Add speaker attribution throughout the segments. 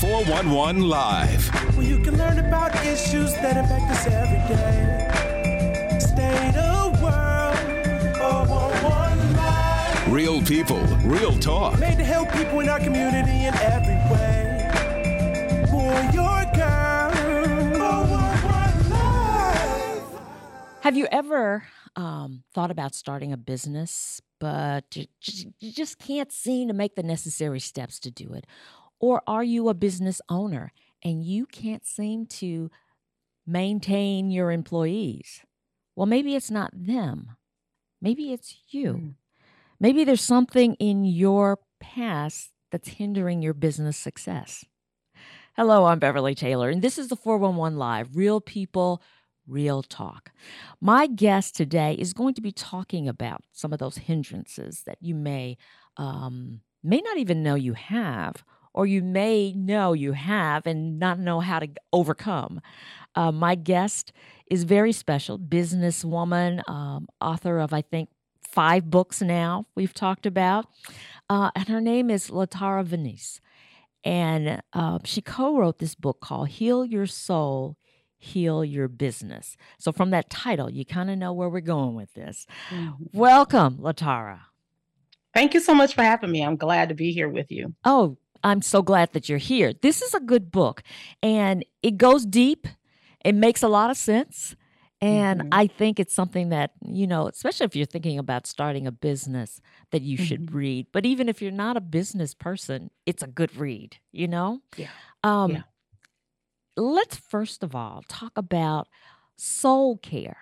Speaker 1: 411 Live.
Speaker 2: Where you can learn about issues that affect us every day. State of world, 411 Live.
Speaker 1: Real people, real talk.
Speaker 2: Made to help people in our community in every way. For your girl, 411 Live.
Speaker 3: Have you ever um, thought about starting a business, but you, you just can't seem to make the necessary steps to do it? Or are you a business owner and you can't seem to maintain your employees? Well, maybe it's not them. Maybe it's you. Maybe there's something in your past that's hindering your business success. Hello, I'm Beverly Taylor, and this is the 411 Live Real People, Real Talk. My guest today is going to be talking about some of those hindrances that you may um, may not even know you have, or you may know you have and not know how to overcome. Uh, my guest is very special, businesswoman, um, author of I think five books now we've talked about, uh, and her name is LaTara Venise, and uh, she co-wrote this book called "Heal Your Soul." Heal your business. So, from that title, you kind of know where we're going with this. Welcome, LaTara.
Speaker 4: Thank you so much for having me. I'm glad to be here with you.
Speaker 3: Oh, I'm so glad that you're here. This is a good book and it goes deep. It makes a lot of sense. And
Speaker 4: Mhm.
Speaker 3: I think it's something that, you know, especially if you're thinking about starting a business, that you should read. But even if you're not a business person, it's a good read, you know?
Speaker 4: Yeah.
Speaker 3: Um,
Speaker 4: Yeah.
Speaker 3: Let's first of all talk about soul care.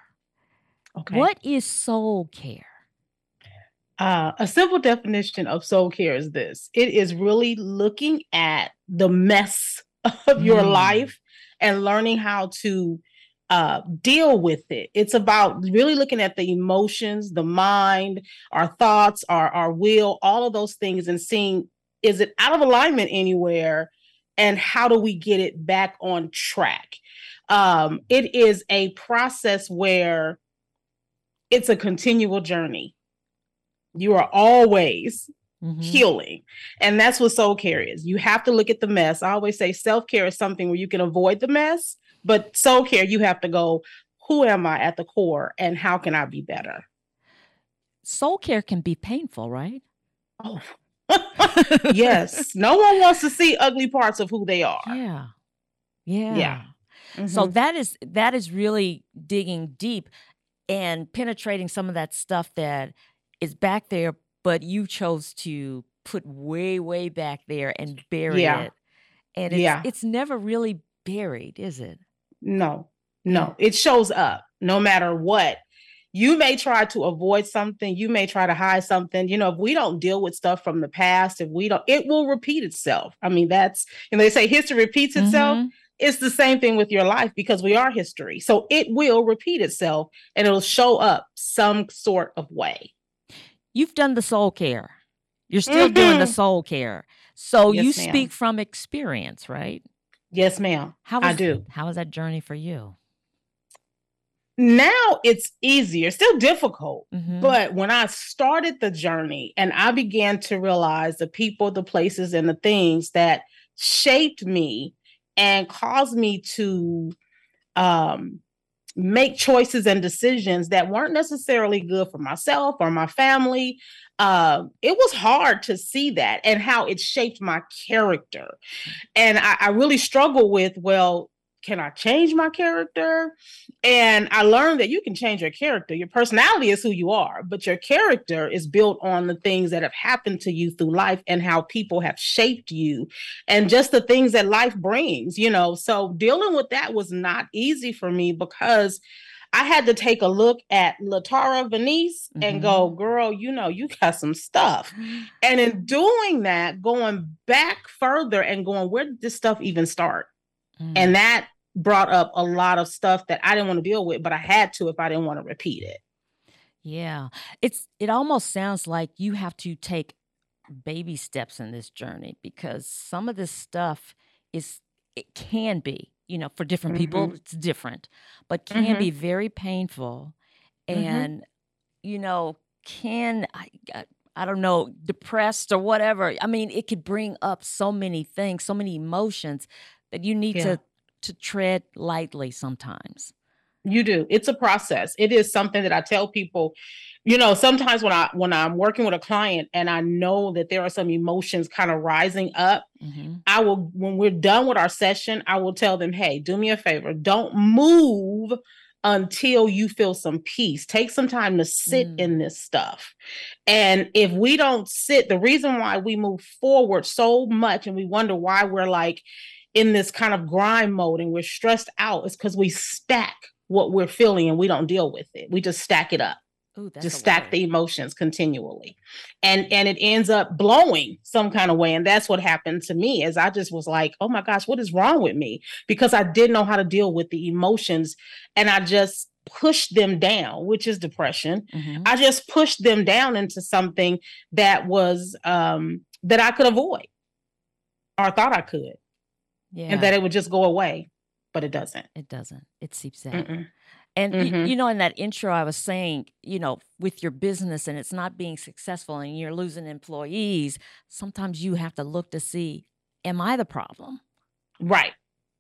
Speaker 4: Okay.
Speaker 3: What is soul care?
Speaker 4: Uh, a simple definition of soul care is this it is really looking at the mess of your
Speaker 3: Mm.
Speaker 4: life and learning how to uh, deal with it. It's about really looking at the emotions, the mind, our thoughts, our, our will, all of those things, and seeing is it out of alignment anywhere and how do we get it back on track? Um, it is a process where it's a continual journey. You are always
Speaker 3: Mhm.
Speaker 4: healing. And that's what soul care is. You have to look at the mess. I always say self care is something where you can avoid the mess, but soul care, you have to go, who am I at the core and how can I be better?
Speaker 3: Soul care can be painful, right?
Speaker 4: Oh, yes. No one wants to see ugly parts of who they are.
Speaker 3: Yeah. Yeah.
Speaker 4: Yeah.
Speaker 3: So
Speaker 4: Mhm.
Speaker 3: that is that is really digging deep and penetrating some of that stuff that is back there, but you chose to put way, way back there and bury
Speaker 4: Yeah.
Speaker 3: it. And it's
Speaker 4: Yeah.
Speaker 3: it's never really buried, is it?
Speaker 4: No, no, it shows up no matter what. You may try to avoid something, you may try to hide something. You know, if we don't deal with stuff from the past, if we don't, it will repeat itself. I mean, that's, you know, they say history repeats itself.
Speaker 3: Mhm.
Speaker 4: It's the same thing with your life because we are history. So it will repeat itself and it'll show up some sort of way.
Speaker 3: You've done the soul care. You're still doing the
Speaker 4: Mhm.
Speaker 3: soul care. So you
Speaker 4: Yes, ma'am.
Speaker 3: speak from experience, right?
Speaker 4: Yes, ma'am.
Speaker 3: How
Speaker 4: I
Speaker 3: was,
Speaker 4: do.
Speaker 3: How was that journey for you?
Speaker 4: Now it's easier, still difficult,
Speaker 3: Mhm.
Speaker 4: But when I started the journey and I began to realize the people, the places, and the things that shaped me and caused me to um, make choices and decisions that weren't necessarily good for myself or my family, uh, it was hard to see that and how it shaped my character. And I, I really struggle with, well, can I change my character? And I learned that you can change your character. Your personality is who you are, but your character is built on the things that have happened to you through life and how people have shaped you and just the things that life brings, you know. So dealing with that was not easy for me because I had to take a look at LaTara Venise and go, girl, you know, you got some stuff. And in doing that, going back further and going, where did this stuff even start?
Speaker 3: Mm.
Speaker 4: And that brought up a lot of stuff that I didn't want to deal with, but I had to if I didn't want to repeat it.
Speaker 3: Yeah. It's it almost sounds like you have to take baby steps in this journey because some of this stuff is it can be, you know, for different people it's different, but can
Speaker 4: Mhm.
Speaker 3: be very painful
Speaker 4: Mhm.
Speaker 3: and you know, can I I- I don't know, depressed or whatever. I mean, it could bring up so many things, so many emotions that you need
Speaker 4: Yeah.
Speaker 3: to to tread lightly sometimes.
Speaker 4: You do. It's a process. It is something that I tell people, you know, sometimes when I when I'm working with a client and I know that there are some emotions kind of rising up,
Speaker 3: hmm
Speaker 4: I will when we're done with our session, I will tell them, "Hey, do me a favor. Don't move until you feel some peace. Take some time to sit
Speaker 3: Mm.
Speaker 4: in this stuff." And if we don't sit, the reason why we move forward so much and we wonder why we're like in this kind of grind mode and we're stressed out is because we stack what we're feeling and we don't deal with it. We just stack it up
Speaker 3: Ooh,
Speaker 4: just stack
Speaker 3: word.
Speaker 4: the emotions continually and and it ends up blowing some kind of way and that's what happened to me is i just was like oh my gosh what is wrong with me because i didn't know how to deal with the emotions and i just pushed them down which is depression
Speaker 3: Mhm.
Speaker 4: i just pushed them down into something that was um that i could avoid or thought i could
Speaker 3: Yeah,
Speaker 4: and that it would just go away but it doesn't
Speaker 3: it doesn't. It seeps in.
Speaker 4: Mm-mm.
Speaker 3: And y-
Speaker 4: Mhm.
Speaker 3: you know, in that intro, I was saying, you know, with your business and it's not being successful and you're losing employees, sometimes you have to look to see, am I the problem?
Speaker 4: right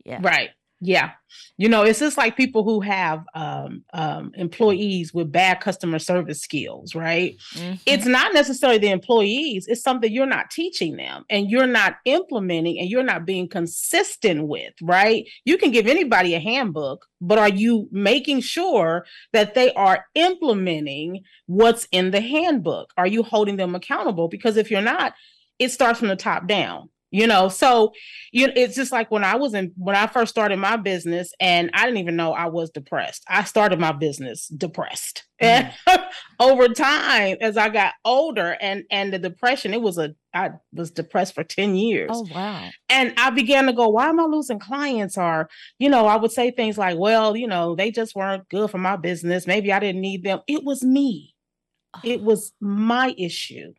Speaker 3: Yeah.
Speaker 4: Right. Yeah. You know, it's just like people who have um, um, employees with bad customer service skills, right?
Speaker 3: Mhm.
Speaker 4: It's not necessarily the employees, it's something you're not teaching them and you're not implementing and you're not being consistent with, right? You can give anybody a handbook, but are you making sure that they are implementing what's in the handbook? Are you holding them accountable? Because if you're not, it starts from the top down. You know, so you know, it's just like when I was in when I first started my business and I didn't even know I was depressed. I started my business depressed. And mm. over time as I got older and and the depression it was a I was depressed for 10 years.
Speaker 3: Oh, wow.
Speaker 4: And I began to go, why am I losing clients? Or, you know, I would say things like, well, you know, they just weren't good for my business. Maybe I didn't need them. It was me. It oh. was my issue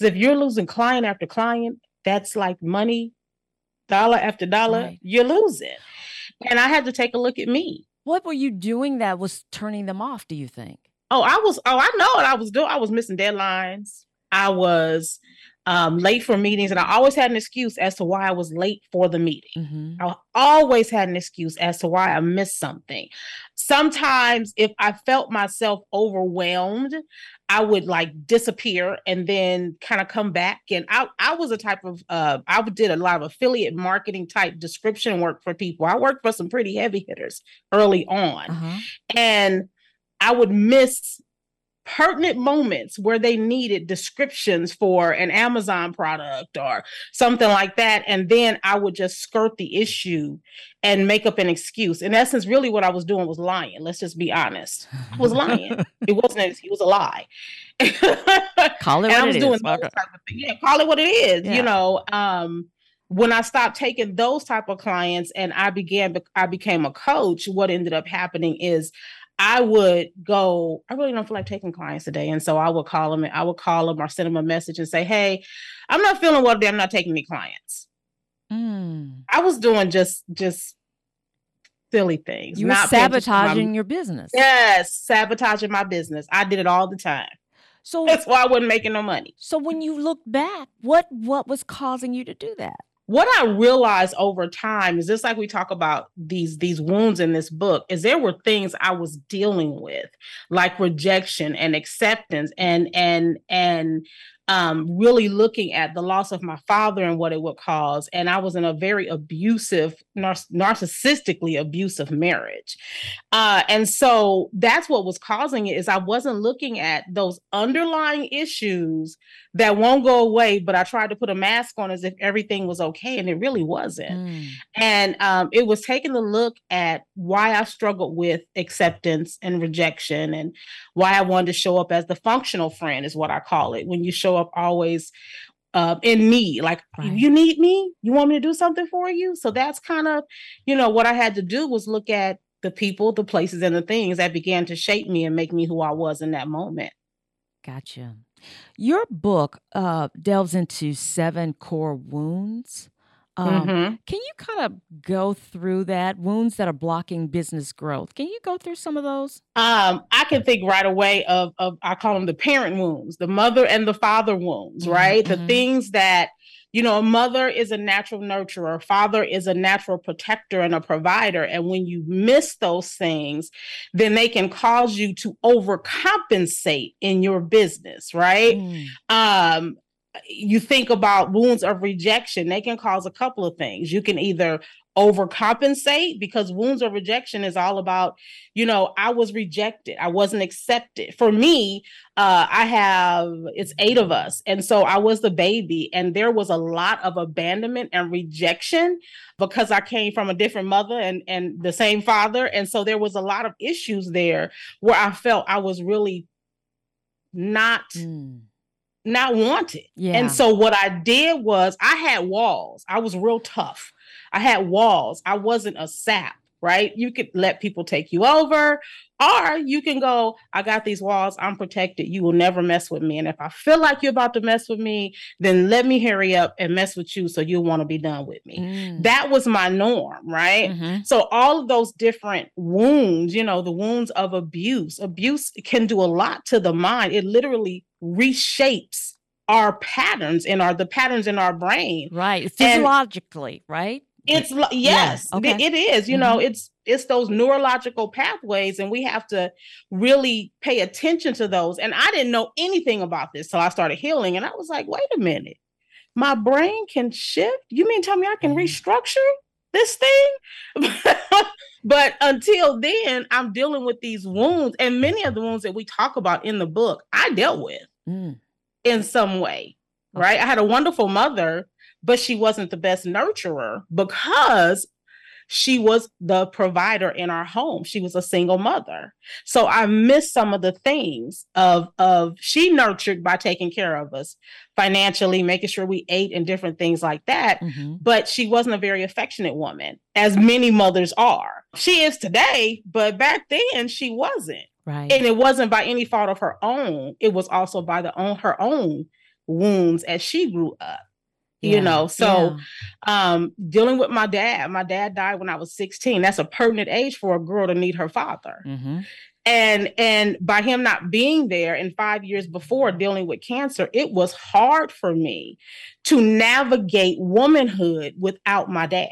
Speaker 4: If you're losing client after client, that's like money, dollar after dollar,
Speaker 3: Right.
Speaker 4: you're losing. And I had to take a look at me.
Speaker 3: What were you doing that was turning them off, do you think?
Speaker 4: Oh, I was, oh, I know what I was doing. I was missing deadlines. I was um, late for meetings, and I always had an excuse as to why I was late for the meeting.
Speaker 3: hmm
Speaker 4: I always had an excuse as to why I missed something. Sometimes, if I felt myself overwhelmed, I would like disappear and then kind of come back. And I, I was a type of, uh, I did a lot of affiliate marketing type description work for people. I worked for some pretty heavy hitters early on
Speaker 3: Uh-huh.
Speaker 4: and I would miss pertinent moments where they needed descriptions for an Amazon product or something like that. And then I would just skirt the issue and make up an excuse. In essence, really what I was doing was lying. Let's just be honest. I was lying. It wasn't it was a lie.
Speaker 3: Call it
Speaker 4: and I
Speaker 3: what
Speaker 4: was
Speaker 3: it
Speaker 4: doing
Speaker 3: is. Okay.
Speaker 4: type of things. Yeah, call it what it is.
Speaker 3: Yeah.
Speaker 4: You know, um, when I stopped taking those type of clients and I began, I became a coach. What ended up happening is I would go. I really don't feel like taking clients today, and so I would call them. And I would call them or send them a message and say, "Hey, I'm not feeling well today. I'm not taking any clients."
Speaker 3: Mm.
Speaker 4: I was doing just just silly things.
Speaker 3: You were
Speaker 4: not paying my-
Speaker 3: sabotaging your business.
Speaker 4: Yes, sabotaging my business. I did it all the time.
Speaker 3: So
Speaker 4: That's why I wasn't making no money.
Speaker 3: so when you look back, what what was causing you to do that?
Speaker 4: What I realized over time is just like we talk about these these wounds in this book is there were things I was dealing with like rejection and acceptance and and and um really looking at the loss of my father and what it would cause and I was in a very abusive nar- narcissistically abusive marriage uh and so that's what was causing it is I wasn't looking at those underlying issues that won't go away, but I tried to put a mask on as if everything was okay, and it really wasn't.
Speaker 3: Mm.
Speaker 4: And um, it was taking a look at why I struggled with acceptance and rejection, and why I wanted to show up as the functional friend, is what I call it. When you show up always uh, in need, like
Speaker 3: Right.
Speaker 4: you need me, you want me to do something for you. So that's kind of, you know, what I had to do was look at the people, the places, and the things that began to shape me and make me who I was in that moment.
Speaker 3: Gotcha. Your book uh, delves into seven core wounds. Um,
Speaker 4: Mhm.
Speaker 3: Can you kind of go through that wounds that are blocking business growth? Can you go through some of those?
Speaker 4: Um, I can think right away of of I call them the parent wounds, the mother and the father wounds,
Speaker 3: Mhm,
Speaker 4: right? The
Speaker 3: mhm.
Speaker 4: things that you know, a mother is a natural nurturer, father is a natural protector and a provider. And when you miss those things, then they can cause you to overcompensate in your business, right?
Speaker 3: Mm,
Speaker 4: um you think about wounds of rejection they can cause a couple of things you can either overcompensate because wounds of rejection is all about you know i was rejected i wasn't accepted for me uh i have it's eight of us and so i was the baby and there was a lot of abandonment and rejection because i came from a different mother and and the same father and so there was a lot of issues there where i felt i was really not
Speaker 3: mm.
Speaker 4: Not wanted.
Speaker 3: Yeah.
Speaker 4: And so what I did was I had walls. I was real tough. I had walls. I wasn't a sap, right? You could let people take you over, or you can go, I got these walls. I'm protected. You will never mess with me. And if I feel like you're about to mess with me, then let me hurry up and mess with you so you'll want to be done with me.
Speaker 3: Mm.
Speaker 4: That was my norm, right?
Speaker 3: Mhm.
Speaker 4: So all of those different wounds, you know, the wounds of abuse, abuse can do a lot to the mind. It literally reshapes our patterns in our the patterns in our brain.
Speaker 3: Right.
Speaker 4: And-
Speaker 3: Physiologically, right?
Speaker 4: It's yes,
Speaker 3: okay.
Speaker 4: it- it is. You know, it's it's those neurological pathways, and we have to really pay attention to those. And I didn't know anything about this till I started healing, and I was like, wait a minute, my brain can shift. You mean tell me I can
Speaker 3: Mhm.
Speaker 4: restructure this thing? but until then, I'm dealing with these wounds, and many of the wounds that we talk about in the book, I dealt with
Speaker 3: Mm.
Speaker 4: in some way, right? I had a wonderful mother, but she wasn't the best nurturer because she was the provider in our home. She was a single mother. So I missed some of the things of of she nurtured by taking care of us financially, making sure we ate and different things like that.
Speaker 3: Mhm.
Speaker 4: But she wasn't a very affectionate woman, as many mothers are. She is today, but back then she wasn't
Speaker 3: Right.
Speaker 4: and it wasn't by any fault of her own it was also by the own her own wounds as she grew up you know so
Speaker 3: yeah.
Speaker 4: um dealing with my dad my dad died when i was 16 that's a pertinent age for a girl to need her father
Speaker 3: Mhm.
Speaker 4: and and by him not being there in five years before dealing with cancer it was hard for me to navigate womanhood without my dad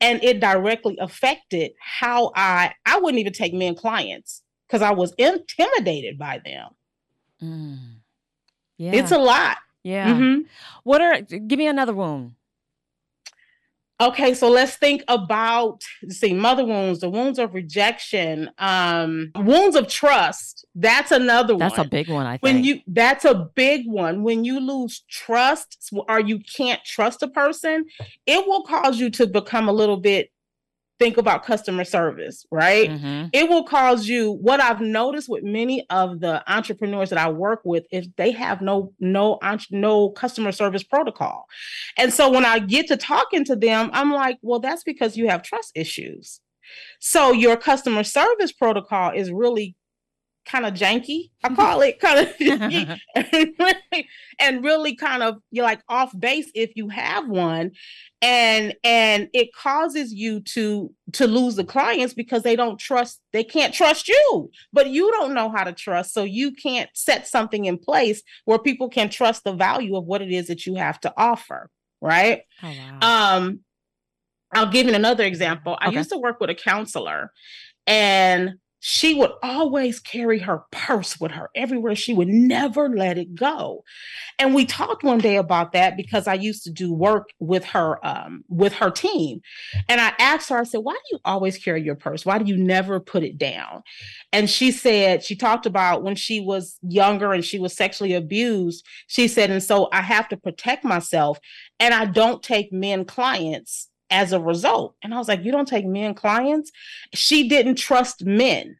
Speaker 4: and it directly affected how i i wouldn't even take men clients because i was intimidated by them
Speaker 3: Mm. Yeah.
Speaker 4: it's a lot
Speaker 3: yeah.
Speaker 4: Mm-hmm.
Speaker 3: What are give me another wound.
Speaker 4: Okay, so let's think about see mother wounds, the wounds of rejection, um, wounds of trust. That's another
Speaker 3: That's
Speaker 4: one.
Speaker 3: That's a big one, I think.
Speaker 4: when you that's a big one. When you lose trust or you can't trust a person, it will cause you to become a little bit think about customer service, right?
Speaker 3: Mhm.
Speaker 4: it will cause you what i've noticed with many of the entrepreneurs that i work with if they have no no no customer service protocol and so when i get to talking to them i'm like well that's because you have trust issues so your customer service protocol is really kind of janky. I call it kind of and really, and really kind of you're like off base if you have one. And and it causes you to to lose the clients because they don't trust they can't trust you. But you don't know how to trust so you can't set something in place where people can trust the value of what it is that you have to offer right?
Speaker 3: Oh wow.
Speaker 4: um i'll give you another example. I used to work with a counselor and she would always carry her purse with her everywhere. She would never let it go. And we talked one day about that because i used to do work with her um, with her team. And i asked her i said why do you always carry your purse? Why do you never put it down? And she said she talked about when she was younger and she was sexually abused she said and so i have to protect myself and i don't take men clients as a result. And i was like you don't take men clients? She didn't trust men.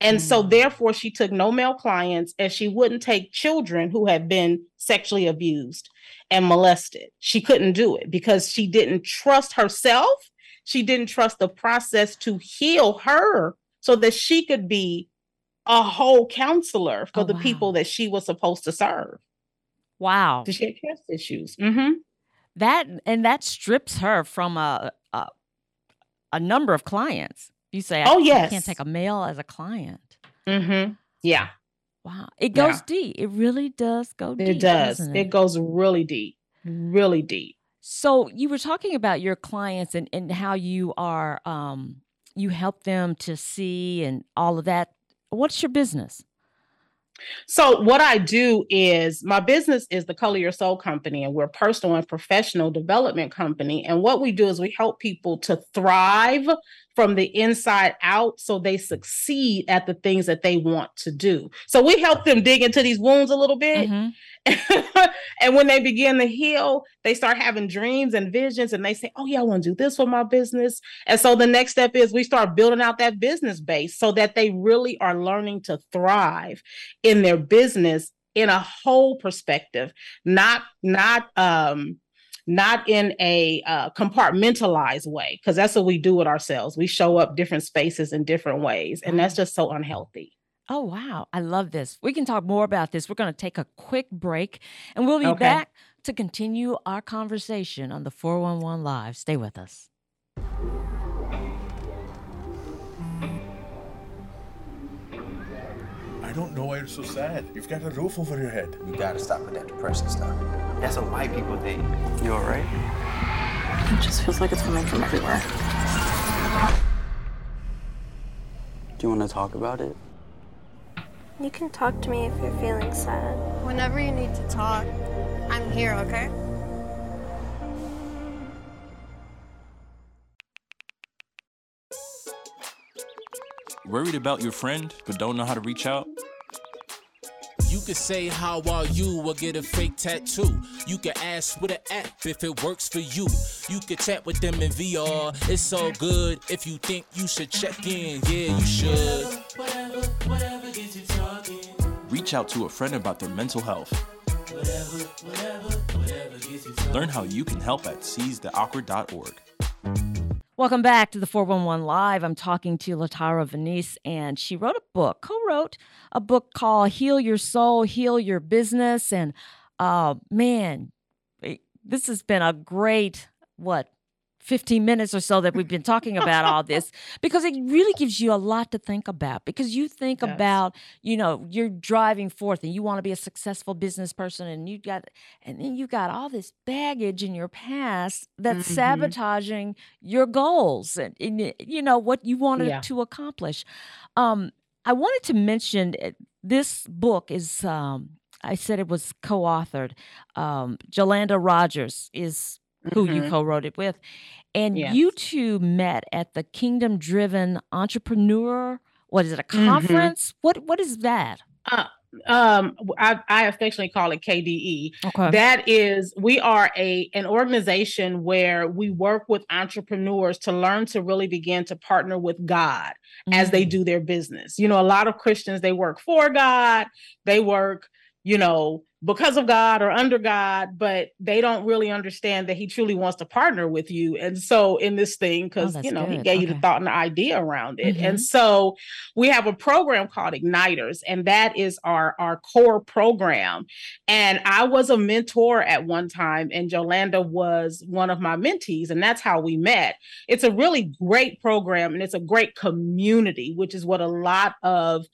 Speaker 4: And so
Speaker 3: Mm.
Speaker 4: therefore she took no male clients and she wouldn't take children who had been sexually abused and molested. She couldn't do it because she didn't trust herself. She didn't trust the process to heal her so that she could be a whole counselor for
Speaker 3: Oh,
Speaker 4: the
Speaker 3: wow.
Speaker 4: people that she was supposed to serve.
Speaker 3: Wow.
Speaker 4: Did she have trust issues. Hmm
Speaker 3: that and that strips her from a a, a number of clients. You say,
Speaker 4: Oh,
Speaker 3: I, I can't take a male as a client.
Speaker 4: Mm-hmm. Yeah,
Speaker 3: Wow, it goes
Speaker 4: Yeah.
Speaker 3: deep. It really does go deep.
Speaker 4: it does. It goes really deep, really deep.
Speaker 3: So you were talking about your clients and, and how you are um you help them to see and all of that. What's your business?
Speaker 4: So what I do is my business is the Color Your Soul Company, and we're a personal and professional development company. And what we do is we help people to thrive from the inside out so they succeed at the things that they want to do. So we help them dig into these wounds a little bit.
Speaker 3: Mhm.
Speaker 4: and when they begin to heal, they start having dreams and visions, and they say, Oh, yeah, I want to do this for my business. And so the next step is we start building out that business base so that they really are learning to thrive in their business in a whole perspective, not, not, um, not in a uh, compartmentalized way, because that's what we do with ourselves. We show up different spaces in different ways, and that's just so unhealthy.
Speaker 3: Oh wow, I love this. We can talk more about this. We're going to take a quick break and we'll be
Speaker 4: Okay.
Speaker 3: back to continue our conversation on the 411 Live. Stay with us.
Speaker 5: I don't know why you're so sad. You've got a roof over your head.
Speaker 6: You gotta stop with that depression stuff. That's a white people thing. You alright?
Speaker 7: It just feels like it's coming from everywhere.
Speaker 6: Do you wanna talk about it?
Speaker 8: You can talk to me if you're feeling sad.
Speaker 9: Whenever you need to talk, I'm here, okay?
Speaker 1: Worried about your friend but don't know how to reach out?
Speaker 10: Could say how are you or get a fake tattoo. You could ask with an app if it works for you. You could chat with them in VR. It's all good if you think you should check in. Yeah, you should.
Speaker 1: Reach out to a friend about their mental health. Learn how you can help at seizetheawkward.org.
Speaker 3: Welcome back to the 411 Live. I'm talking to LaTara Venise, and she wrote a book, co wrote a book called Heal Your Soul, Heal Your Business. And uh, man, this has been a great, what, 15 minutes or so that we've been talking about all this because it really gives you a lot to think about because you think
Speaker 4: Yes.
Speaker 3: about you know you're driving forth and you want to be a successful business person and you got and then you got all this baggage in your past that's
Speaker 4: Mhm.
Speaker 3: sabotaging your goals and, and, you know what you wanted
Speaker 4: Yeah.
Speaker 3: to accomplish um i wanted to mention uh, this book is um i said it was co-authored um jolanda rogers is who you
Speaker 4: Mhm.
Speaker 3: co-wrote it with and
Speaker 4: Yes.
Speaker 3: you two met at the kingdom driven entrepreneur what is it a
Speaker 4: Mhm.
Speaker 3: conference what what is that
Speaker 4: Uh, um, I, I affectionately call it KDE.
Speaker 3: okay
Speaker 4: That is, we are a an organization where we work with entrepreneurs to learn to really begin to partner with God as they
Speaker 3: Mm.
Speaker 4: do their business. You know, a lot of Christians they work for God, they work, you know, because of God or under God, but they don't really understand that He truly wants to partner with you. And so, in this thing, because you
Speaker 3: Oh, that's
Speaker 4: know, He
Speaker 3: good.
Speaker 4: gave you the thought and the idea around it,
Speaker 3: Mhm.
Speaker 4: and so we have a program called Igniters, and that is our our core program. And I was a mentor at one time, and Jolanda was one of my mentees, and that's how we met. It's a really great program, and it's a great community, which is what a lot of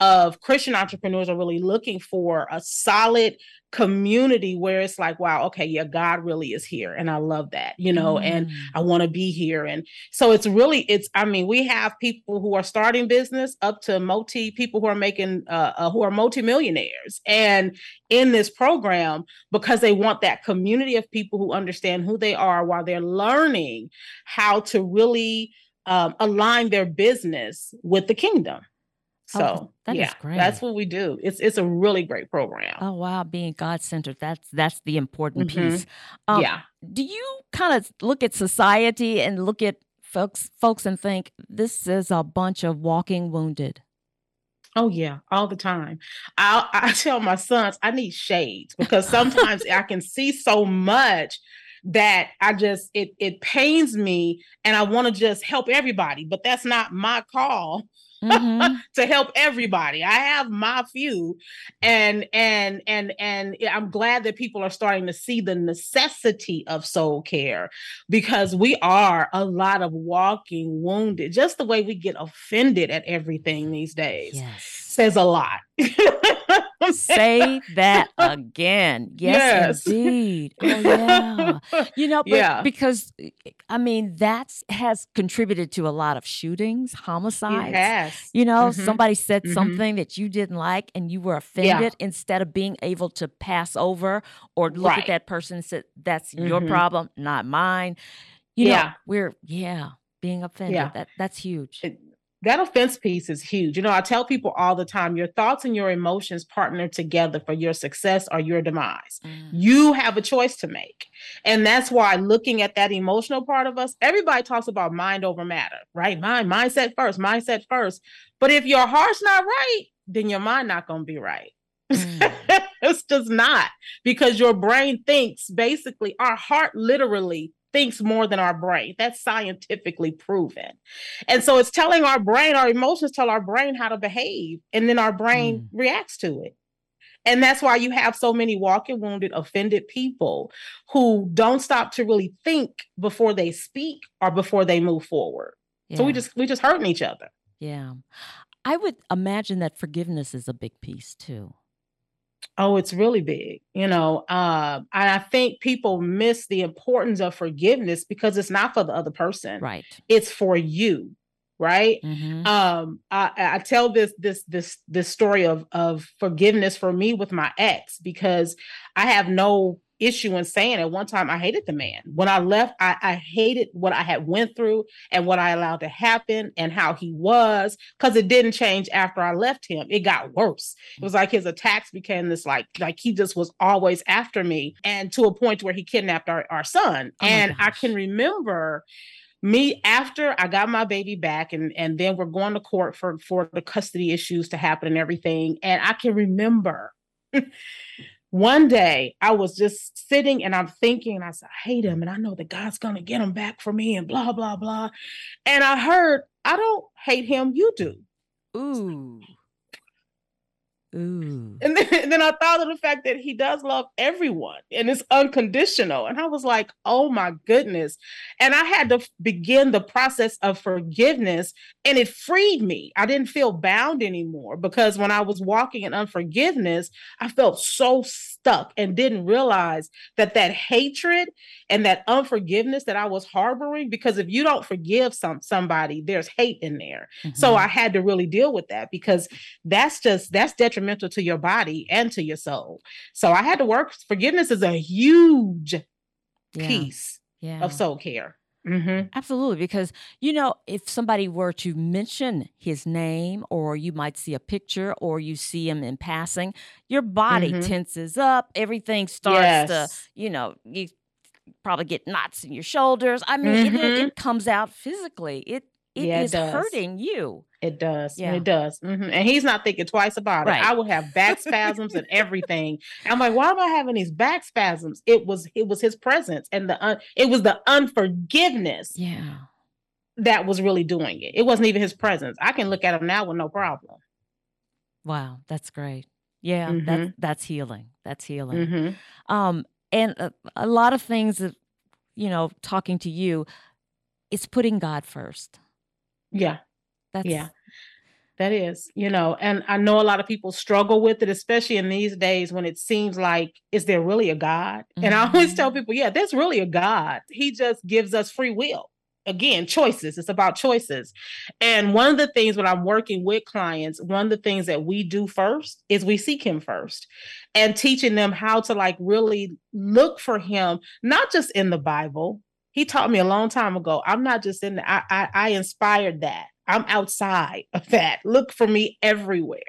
Speaker 4: of Christian entrepreneurs are really looking for a solid community where it's like, wow, okay, yeah, God really is here. And I love that, you know, and
Speaker 3: Mm.
Speaker 4: I want to be here. And so it's really, it's, I mean, we have people who are starting business up to multi people who are making, uh, uh, who are multimillionaires and in this program because they want that community of people who understand who they are while they're learning how to really um, align their business with the kingdom.
Speaker 3: Oh,
Speaker 4: So
Speaker 3: that is
Speaker 4: yeah,
Speaker 3: great.
Speaker 4: that's what we do. It's it's a really great program.
Speaker 3: Oh wow, being God centered. That's that's the important
Speaker 4: Mhm.
Speaker 3: piece. Um,
Speaker 4: yeah.
Speaker 3: Do you kind of look at society and look at folks folks and think this is a bunch of walking wounded?
Speaker 4: Oh yeah, all the time. I I tell my sons I need shades because sometimes I can see so much that I just it it pains me and I want to just help everybody, but that's not my call. Mm-hmm. to help everybody. I have my few and and and and I'm glad that people are starting to see the necessity of soul care because we are a lot of walking wounded. Just the way we get offended at everything these days yes. says a lot.
Speaker 3: Say that again. Yes, yes. indeed. Oh, yeah. You know, yeah. because I mean, that's has contributed to a lot of shootings, homicides. Yes. You know, mm-hmm. somebody said mm-hmm. something that you didn't like and you were offended yeah. instead of being able to pass over or look right. at that person and say, that's mm-hmm. your problem, not mine. You yeah. know, we're, yeah, being offended. Yeah. That, that's huge. It,
Speaker 4: that offense piece is huge. You know, I tell people all the time your thoughts and your emotions partner together for your success or your demise. Mm. You have a choice to make. And that's why looking at that emotional part of us, everybody talks about mind over matter, right? Mind, mindset first, mindset first. But if your heart's not right, then your mind not going to be right. Mm. it's just not because your brain thinks basically our heart literally thinks more than our brain. That's scientifically proven. And so it's telling our brain, our emotions tell our brain how to behave, and then our brain mm. reacts to it. And that's why you have so many walking wounded, offended people who don't stop to really think before they speak or before they move forward. Yeah. So we just we just hurting each other.
Speaker 3: Yeah. I would imagine that forgiveness is a big piece too.
Speaker 4: Oh, it's really big. You know, uh, I think people miss the importance of forgiveness because it's not for the other person.
Speaker 3: Right.
Speaker 4: It's for you. Right. Mm-hmm. Um, I, I tell this this this this story of of forgiveness for me with my ex because I have no issue in saying at one time I hated the man. When I left, I, I hated what I had went through and what I allowed to happen and how he was because it didn't change after I left him. It got worse. It was like his attacks became this like like he just was always after me and to a point where he kidnapped our, our son. Oh and I can remember me after I got my baby back and and then we're going to court for for the custody issues to happen and everything and I can remember one day I was just sitting and I'm thinking, and I said, I hate him and I know that God's gonna get him back for me and blah, blah, blah. And I heard, I don't hate him, you do.
Speaker 3: Ooh.
Speaker 4: Ooh. And then, and then I thought of the fact that he does love everyone and it's unconditional. And I was like, oh my goodness. And I had to begin the process of forgiveness and it freed me. I didn't feel bound anymore because when I was walking in unforgiveness, I felt so stuck and didn't realize that that hatred and that unforgiveness that I was harboring, because if you don't forgive some somebody, there's hate in there. Mm-hmm. So I had to really deal with that because that's just that's detrimental to your body and to your soul. So I had to work. Forgiveness is a huge yeah. piece yeah. of soul care.
Speaker 3: Mm-hmm. Absolutely. Because, you know, if somebody were to mention his name, or you might see a picture, or you see him in passing, your body mm-hmm. tenses up. Everything starts yes. to, you know, you probably get knots in your shoulders. I mean, mm-hmm. it, it, comes out physically. It it yeah, is it hurting you.
Speaker 4: It does. Yeah. It does. Mm-hmm. And he's not thinking twice about right. it. I will have back spasms and everything. I'm like, why am I having these back spasms? It was it was his presence and the un- it was the unforgiveness.
Speaker 3: Yeah.
Speaker 4: That was really doing it. It wasn't even his presence. I can look at him now with no problem.
Speaker 3: Wow, that's great. Yeah, mm-hmm. that's that's healing. That's healing. Mm-hmm. Um, and a, a lot of things that you know, talking to you, it's putting God first.
Speaker 4: Yeah. That's yeah. That is, you know, and I know a lot of people struggle with it, especially in these days when it seems like, is there really a God? Mm-hmm. And I always tell mm-hmm. people, yeah, there's really a God. He just gives us free will. Again, choices. It's about choices. And one of the things when I'm working with clients, one of the things that we do first is we seek Him first and teaching them how to like really look for Him, not just in the Bible, he taught me a long time ago. I'm not just in the, I, I, I inspired that. I'm outside of that. Look for me everywhere.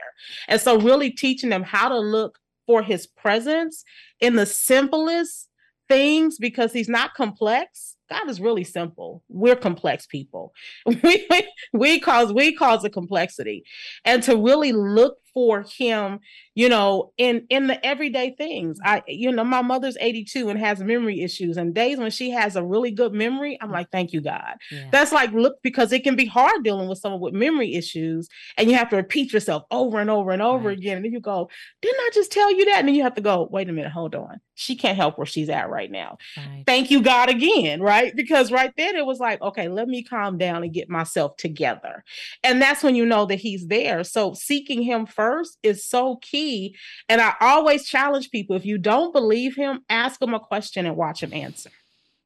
Speaker 4: And so really teaching them how to look for his presence in the simplest things because he's not complex. God is really simple. We're complex people. We we cause we cause a complexity. And to really look for him, you know, in in the everyday things. I you know, my mother's 82 and has memory issues and days when she has a really good memory, I'm like, "Thank you, God." Yeah. That's like look because it can be hard dealing with someone with memory issues and you have to repeat yourself over and over and over right. again and then you go, "Didn't I just tell you that?" And then you have to go, "Wait a minute, hold on. She can't help where she's at right now." Right. Thank you, God again, right? Because right then it was like, "Okay, let me calm down and get myself together." And that's when you know that he's there. So seeking him first is so key. And I always challenge people if you don't believe him, ask him a question and watch him answer.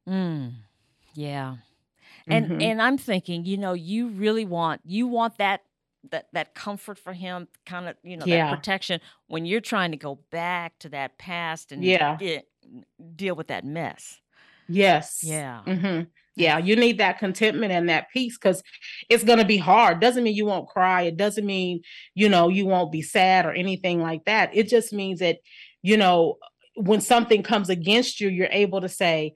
Speaker 3: Mm, yeah. And mm-hmm. and I'm thinking, you know, you really want you want that that that comfort for him, kind of, you know, yeah. that protection when you're trying to go back to that past and
Speaker 4: yeah.
Speaker 3: Get, deal with that mess.
Speaker 4: Yes.
Speaker 3: Yeah.
Speaker 4: Mm-hmm. Yeah. you need that contentment and that peace because it's going to be hard. Doesn't mean you won't cry. It doesn't mean you know you won't be sad or anything like that. It just means that you know when something comes against you you're able to say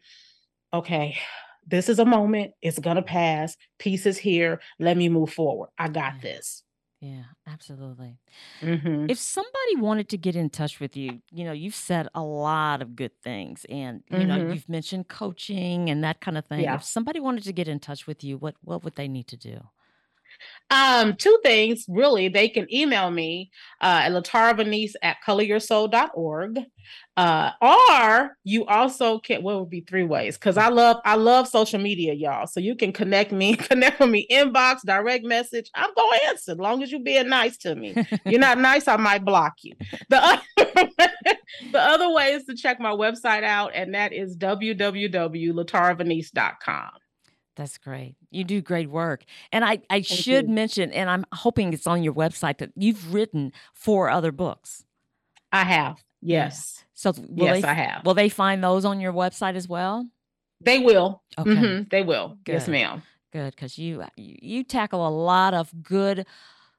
Speaker 4: okay this is a moment. It's going to pass. Peace is here. Let me move forward. I got this
Speaker 3: yeah, absolutely.
Speaker 4: Mm-hmm.
Speaker 3: If somebody wanted to get in touch with you, you know, you've said a lot of good things and you mm-hmm. know, you've mentioned coaching and that kind of thing. Yeah. If somebody wanted to get in touch with you, what what would they need to do?
Speaker 4: Um, two things really. They can email me uh, at LaTara Venise at coloryoursoul.org. Uh, or you also can what would be three ways because I love I love social media, y'all. So you can connect me, connect with me, inbox, direct message. I'm gonna answer as long as you're being nice to me. you're not nice, I might block you. The other, the other way is to check my website out, and that is www.lataravenise.com.
Speaker 3: That's great. You do great work. And I, I should you. mention, and I'm hoping it's on your website, that you've written four other books.
Speaker 4: I have. Yes.
Speaker 3: So
Speaker 4: yes,
Speaker 3: they,
Speaker 4: I have.
Speaker 3: Will they find those on your website as well?
Speaker 4: They will. Okay. Mm-hmm. They will. Good. Yes, ma'am.
Speaker 3: Good, because you you tackle a lot of good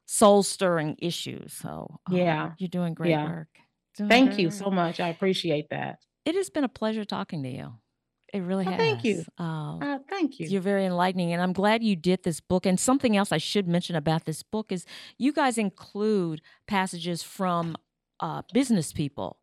Speaker 3: soul stirring issues. So
Speaker 4: uh, yeah,
Speaker 3: you're doing great yeah. work.
Speaker 4: Doing Thank you work. so much. I appreciate that.
Speaker 3: It has been a pleasure talking to you. It really
Speaker 4: oh,
Speaker 3: has.
Speaker 4: Thank you.
Speaker 3: Uh,
Speaker 4: uh, thank you.
Speaker 3: You're very enlightening, and I'm glad you did this book. And something else I should mention about this book is you guys include passages from uh, business people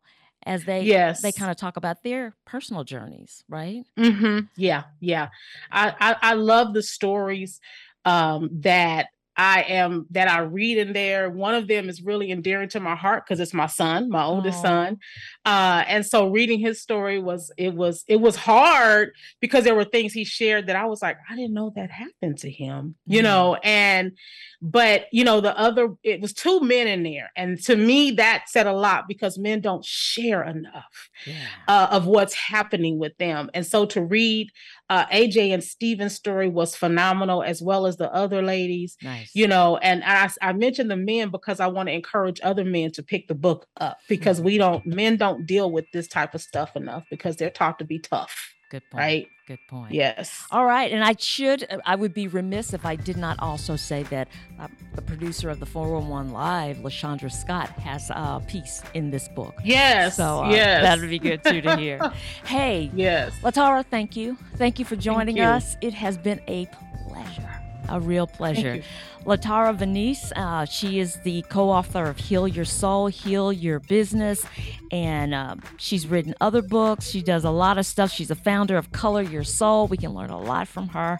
Speaker 3: as they
Speaker 4: yes
Speaker 3: they kind of talk about their personal journeys, right?
Speaker 4: Mm-hmm. Yeah, yeah. I, I I love the stories um, that I am that I read in there. One of them is really endearing to my heart because it's my son, my oldest Aww. son. Uh, and so reading his story was it was it was hard because there were things he shared that I was like, I didn't know that happened to him, you mm-hmm. know, and but you know, the other it was two men in there. And to me, that said a lot because men don't share enough yeah. uh, of what's happening with them. And so to read uh, AJ and Steven's story was phenomenal, as well as the other ladies.
Speaker 3: Nice.
Speaker 4: You know, and I, I mentioned the men because I want to encourage other men to pick the book up because we don't, men don't deal with this type of stuff enough because they're taught to be tough.
Speaker 3: Good point.
Speaker 4: Right.
Speaker 3: Good point.
Speaker 4: Yes.
Speaker 3: All right. And I should, I would be remiss if I did not also say that uh, the producer of the 411 Live, LaShondra Scott, has a piece in this book.
Speaker 4: Yes.
Speaker 3: So uh,
Speaker 4: yes.
Speaker 3: that would be good too to hear. hey.
Speaker 4: Yes.
Speaker 3: LaTara, thank you. Thank you for joining you. us. It has been a pleasure, a real pleasure. LaTara Venise. Uh, she is the co author of Heal Your Soul, Heal Your Business, and uh, she's written other books. She does a lot of stuff. She's a founder of Color Your Soul. We can learn a lot from her,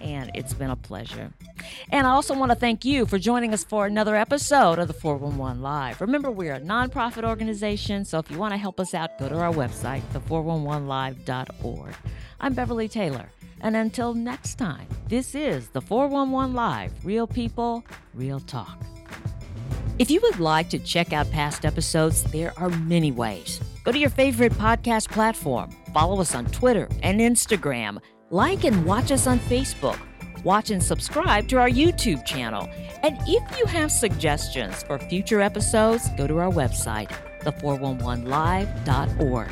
Speaker 3: and it's been a pleasure. And I also want to thank you for joining us for another episode of the 411 Live. Remember, we're a nonprofit organization, so if you want to help us out, go to our website, the411live.org. I'm Beverly Taylor. And until next time, this is the 411 Live Real People, Real Talk. If you would like to check out past episodes, there are many ways. Go to your favorite podcast platform, follow us on Twitter and Instagram, like and watch us on Facebook, watch and subscribe to our YouTube channel. And if you have suggestions for future episodes, go to our website, the411live.org.